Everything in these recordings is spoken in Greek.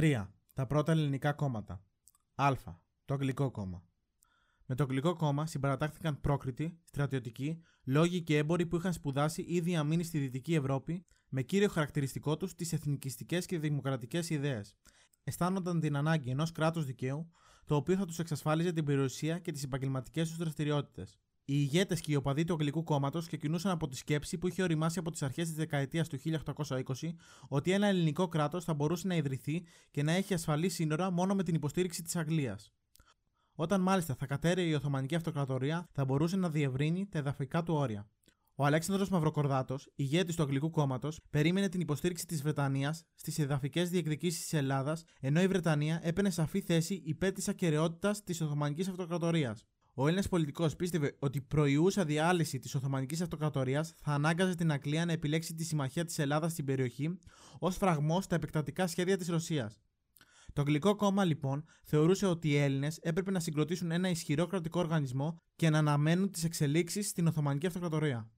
3. Τα πρώτα ελληνικά κόμματα. Α. Το Αγγλικό κόμμα. Με το Αγγλικό κόμμα συμπαρατάχθηκαν πρόκριτοι, στρατιωτικοί, λόγοι και έμποροι που είχαν σπουδάσει ή διαμείνει στη Δυτική Ευρώπη, με κύριο χαρακτηριστικό τους τις εθνικιστικές και δημοκρατικές ιδέες. Αισθάνονταν την ανάγκη ενός κράτους δικαίου, το οποίο θα τους εξασφάλιζε την περιουσία και τις επαγγελματικές τους δραστηριότητες. Οι ηγέτες και οι οπαδοί του Αγγλικού κόμματος ξεκινούσαν από τη σκέψη που είχε οριμάσει από τις αρχές της δεκαετίας του 1820 ότι ένα ελληνικό κράτος θα μπορούσε να ιδρυθεί και να έχει ασφαλή σύνορα μόνο με την υποστήριξη της Αγγλίας. Όταν μάλιστα θα κατέρεε η Οθωμανική Αυτοκρατορία, θα μπορούσε να διευρύνει τα εδαφικά του όρια. Ο Αλέξανδρος Μαυροκορδάτος, ηγέτης του Αγγλικού κόμματος, περίμενε την υποστήριξη της Βρετανίας στις εδαφικές διεκδικήσεις της Ελλάδας, ενώ η Βρετανία έπαινε σαφή θέση υπέρ της ακαιρεότητας της Οθωμανικής Αυτοκρατορίας. Ο Έλληνας πολιτικός πίστευε ότι η προϊούσα διάλυση της Οθωμανικής Αυτοκρατορίας θα ανάγκαζε την Αγγλία να επιλέξει τη συμμαχία της Ελλάδας στην περιοχή ως φραγμός στα επεκτατικά σχέδια της Ρωσίας. Το Αγγλικό κόμμα λοιπόν θεωρούσε ότι οι Έλληνες έπρεπε να συγκροτήσουν ένα ισχυρό κρατικό οργανισμό και να αναμένουν τις εξελίξεις στην Οθωμανική Αυτοκρατορία.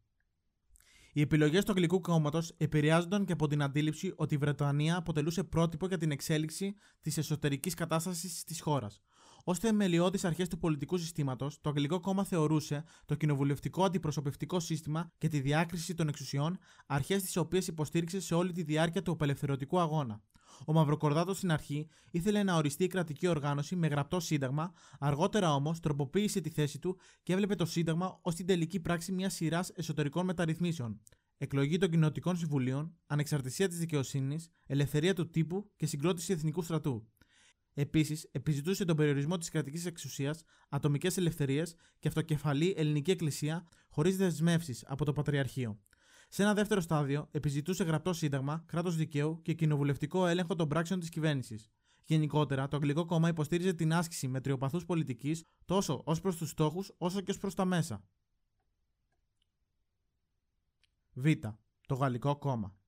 Οι επιλογές του Αγγλικού κόμματος επηρεάζονταν και από την αντίληψη ότι η Βρετανία αποτελούσε πρότυπο για την εξέλιξη της εσωτερικής κατάστασης της χώρας. Ω θεμελιώδει αρχές του πολιτικού συστήματος, το Αγγλικό κόμμα θεωρούσε το κοινοβουλευτικό αντιπροσωπευτικό σύστημα και τη διάκριση των εξουσιών αρχές τις οποίες υποστήριξε σε όλη τη διάρκεια του απελευθερωτικού αγώνα. Ο Μαυροκορδάτος στην αρχή ήθελε να οριστεί η κρατική οργάνωση με γραπτό σύνταγμα, αργότερα όμως τροποποίησε τη θέση του και έβλεπε το σύνταγμα ως την τελική πράξη μιας σειράς εσωτερικών μεταρρυθμίσεων. Εκλογή των κοινοτικών συμβουλίων, ανεξαρτησία της δικαιοσύνης, ελευθερία του τύπου και συγκρότηση εθνικού στρατού. Επίσης, επιζητούσε τον περιορισμό της κρατικής εξουσίας, ατομικές ελευθερίες και αυτοκεφαλή ελληνική εκκλησία χωρίς δεσμεύσεις από το Πατριαρχείο. Σε ένα δεύτερο στάδιο, επιζητούσε γραπτό σύνταγμα, κράτος δικαίου και κοινοβουλευτικό έλεγχο των πράξεων της κυβέρνησης. Γενικότερα, το Αγγλικό κόμμα υποστήριζε την άσκηση μετριοπαθού πολιτικής τόσο ως προς τους στόχους όσο και ως προς τα μέσα. Β. Το Γαλλικό κόμμα.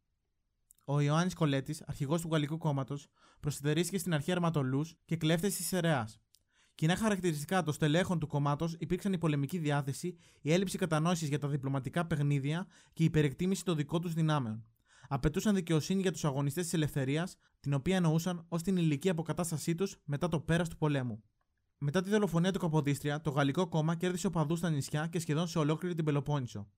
Ο Ιωάννης Κολέτης, αρχηγός του Γαλλικού κόμματος, προσυτερίστηκε στην αρχή Αρματολού και κλέφτες της Ερεά. Κοινά χαρακτηριστικά των στελέχων του κομμάτω υπήρξαν η πολεμική διάθεση, η έλλειψη κατανόησης για τα διπλωματικά παιχνίδια και η υπερεκτίμηση των δικών τους δυνάμεων. Απαιτούσαν δικαιοσύνη για τους αγωνιστές της ελευθερίας, την οποία εννοούσαν ως την ηλική αποκατάστασή τους μετά το πέρας του πολέμου. Μετά τη δολοφονία του Καποδίστρια, το Γαλλικό κόμμα κέρδισε οπαδούς στα νησιά και σχεδόν σε ολόκληρη την Πελοπόννησο.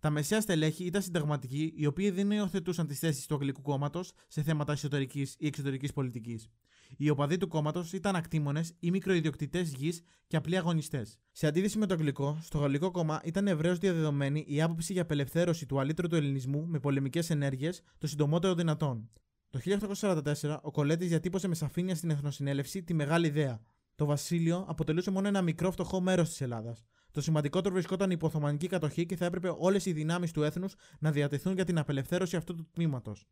Τα μεσαία στελέχη ήταν συνταγματικοί, οι οποίοι δεν υιοθετούσαν τις θέσεις του Αγγλικού κόμματος σε θέματα εσωτερικής ή εξωτερικής πολιτικής. Οι οπαδοί του κόμματος ήταν ακτήμονε ή μικροϊδιοκτητέ γης και απλοί αγωνιστές. Σε αντίθεση με το Αγγλικό, στο Γαλλικό κόμμα ήταν ευρέως διαδεδομένη η άποψη για απελευθέρωση του αλήτρου του ελληνισμού με πολεμικές ενέργειες το συντομότερο δυνατόν. Το 1844 ο Κολέτης διατύπωσε με σαφήνεια στην Εθνοσυνέλευση τη μεγάλη ιδέα. Το βασίλειο αποτελούσε μόνο ένα μικρό φτωχό μέρος της Ελλάδας. Το σημαντικότερο βρισκόταν η υποθωμανική κατοχή και θα έπρεπε όλες οι δυνάμεις του έθνους να διατεθούν για την απελευθέρωση αυτού του τμήματος.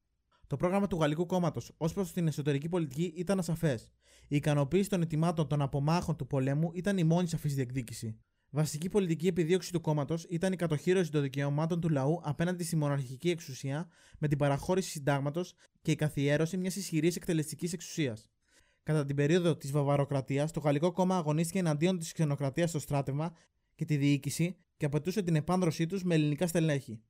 Το πρόγραμμα του Γαλλικού κόμματος ως προς την εσωτερική πολιτική ήταν ασαφές. Η ικανοποίηση των ετοιμάτων των απομάχων του πολέμου ήταν η μόνη σαφής διεκδίκηση. Βασική πολιτική επιδίωξη του κόμματος ήταν η κατοχήρωση των δικαιωμάτων του λαού απέναντι στη μοναρχική εξουσία με την παραχώρηση συντάγματος και η καθιέρωση μιας ισχυρής εκτελεστικής εξουσίας. Κατά την περίοδο της Βαβαροκρατίας, το Γαλλικό κόμμα αγωνίστηκε εναντίον της ξενοκρατίας στο στράτευμα και τη διοίκηση και απαιτούσε την επάνδρωσή τους με ελληνικά στελέχη.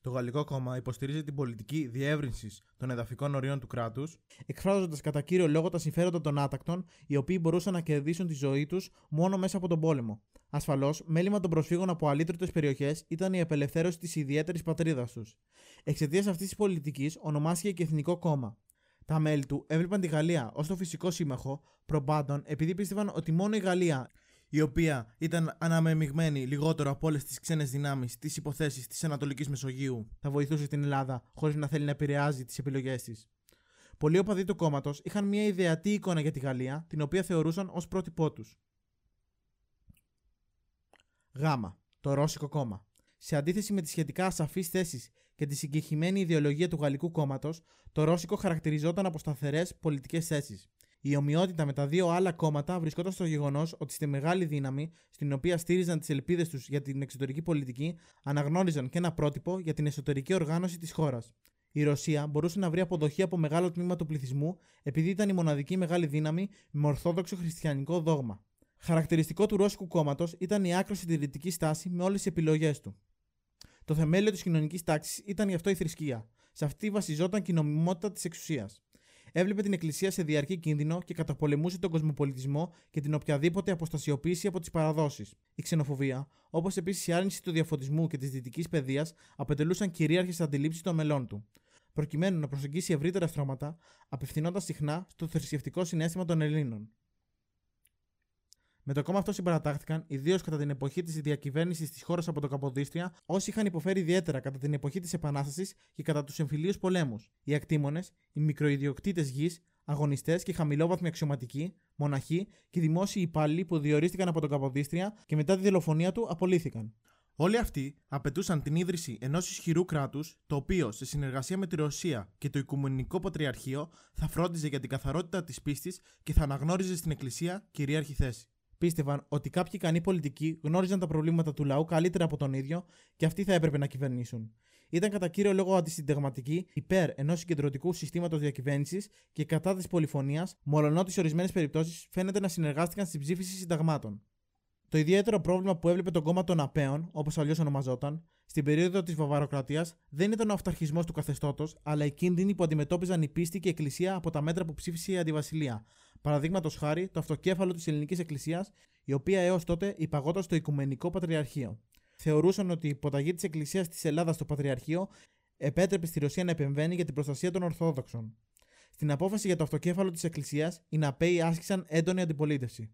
Το Γαλλικό κόμμα υποστηρίζει την πολιτική διεύρυνσης των εδαφικών ορίων του κράτους, εκφράζοντας κατά κύριο λόγο τα συμφέροντα των άτακτων, οι οποίοι μπορούσαν να κερδίσουν τη ζωή τους μόνο μέσα από τον πόλεμο. Ασφαλώς, μέλημα των προσφύγων από αλήτρωτες περιοχές ήταν η απελευθέρωση της ιδιαίτερης πατρίδας τους. Εξαιτίας αυτής της πολιτικής ονομάστηκε και Εθνικό Κόμμα. Τα μέλη του έβλεπαν τη Γαλλία ως το φυσικό σύμμαχο, προπάντων επειδή πίστευαν ότι μόνο η Γαλλία η οποία ήταν αναμεμειγμένη λιγότερο από όλες τις ξένες δυνάμεις τη υποθέσεις της Ανατολικής Μεσογείου, θα βοηθούσε την Ελλάδα χωρίς να θέλει να επηρεάζει τις επιλογές της. Πολλοί οπαδοί του κόμματος είχαν μια ιδεατή εικόνα για τη Γαλλία, την οποία θεωρούσαν ως πρότυπό τους. Γ. Το Ρώσικο κόμμα. Σε αντίθεση με τις σχετικά ασαφείς θέσεις και τη συγκεκριμένη ιδεολογία του Γαλλικού κόμματος, το Ρώσικο χαρακτηριζόταν από σταθερές πολιτικές θέσεις. Η ομοιότητα με τα δύο άλλα κόμματα βρισκόταν στο γεγονός ότι στη μεγάλη δύναμη, στην οποία στήριζαν τις ελπίδες τους για την εξωτερική πολιτική, αναγνώριζαν και ένα πρότυπο για την εσωτερική οργάνωση της χώρας. Η Ρωσία μπορούσε να βρει αποδοχή από μεγάλο τμήμα του πληθυσμού επειδή ήταν η μοναδική μεγάλη δύναμη με ορθόδοξο χριστιανικό δόγμα. Χαρακτηριστικό του Ρώσικου κόμματος ήταν η άκρο συντηρητική στάση με όλες τις επιλογές του. Το θεμέλιο της κοινωνικής τάξης ήταν γι' αυτό η θρησκεία. Σε αυτή βασιζόταν και η νομιμότητα της εξουσίας. έβλεπε την Εκκλησία σε διαρκή κίνδυνο και καταπολεμούσε τον κοσμοπολιτισμό και την οποιαδήποτε αποστασιοποίηση από τις παραδόσεις. Η ξενοφοβία, όπως επίσης η άρνηση του διαφωτισμού και της δυτικής παιδείας, αποτελούσαν κυρίαρχες αντιλήψεις των μελών του. Προκειμένου να προσεγγίσει ευρύτερα στρώματα, απευθυνόταν συχνά στο θρησκευτικό συνέστημα των Ελλήνων. Με το κόμμα αυτό συμπαρατάχθηκαν, ιδίως κατά την εποχή της διακυβέρνησης της χώρας από το Καποδίστρια, όσοι είχαν υποφέρει ιδιαίτερα κατά την εποχή της Επανάστασης και κατά τους εμφυλίους πολέμους. Οι ακτήμονε, οι μικροϊδιοκτήτε γης, αγωνιστές και χαμηλόβαθμοι αξιωματικοί, μοναχοί και δημόσιοι υπάλληλοι που διορίστηκαν από τον Καποδίστρια και μετά τη δολοφονία του απολύθηκαν. Όλοι αυτοί απαιτούσαν την ίδρυση ενός ισχυρού κράτους, το οποίο σε συνεργασία με τη Ρωσία και το Οικουμενικό Πατριαρχείο θα φρόντιζε για την καθαρότητα της πίστης και θα αναγνώριζε στην Εκκλησία κυρίαρχη θέση πίστευαν ότι κάποιοι ικανοί πολιτικοί γνώριζαν τα προβλήματα του λαού καλύτερα από τον ίδιο και αυτοί θα έπρεπε να κυβερνήσουν. Ήταν κατά κύριο λόγο αντισυνταγματικοί υπέρ ενός συγκεντρωτικού συστήματος διακυβέρνησης και κατά τη πολυφωνία, μολονότι σε ορισμένες περιπτώσεις φαίνεται να συνεργάστηκαν στην ψήφιση συνταγμάτων. Το ιδιαίτερο πρόβλημα που έβλεπε το κόμμα των Απέων, όπως αλλιώς ονομαζόταν, στην περίοδο της Βαβαροκρατίας δεν ήταν ο αυταρχισμός του καθεστώτος, αλλά οι κίνδυνοι που αντιμετώπιζαν η πίστη και η Εκκλησία από τα μέτρα που ψήφισε η Αντιβασιλεία. Παραδείγματος χάρη, το αυτοκέφαλο της Ελληνικής Εκκλησίας, η οποία έως τότε υπαγόταν στο Οικουμενικό Πατριαρχείο. Θεωρούσαν ότι η υποταγή της Εκκλησίας της Ελλάδας στο Πατριαρχείο επέτρεπε στη Ρωσία να επεμβαίνει για την προστασία των Ορθόδοξων. Στην απόφαση για το αυτοκέφαλο της Εκκλησίας, οι Ναπέοι άσκησαν έντονη αντιπολίτευση.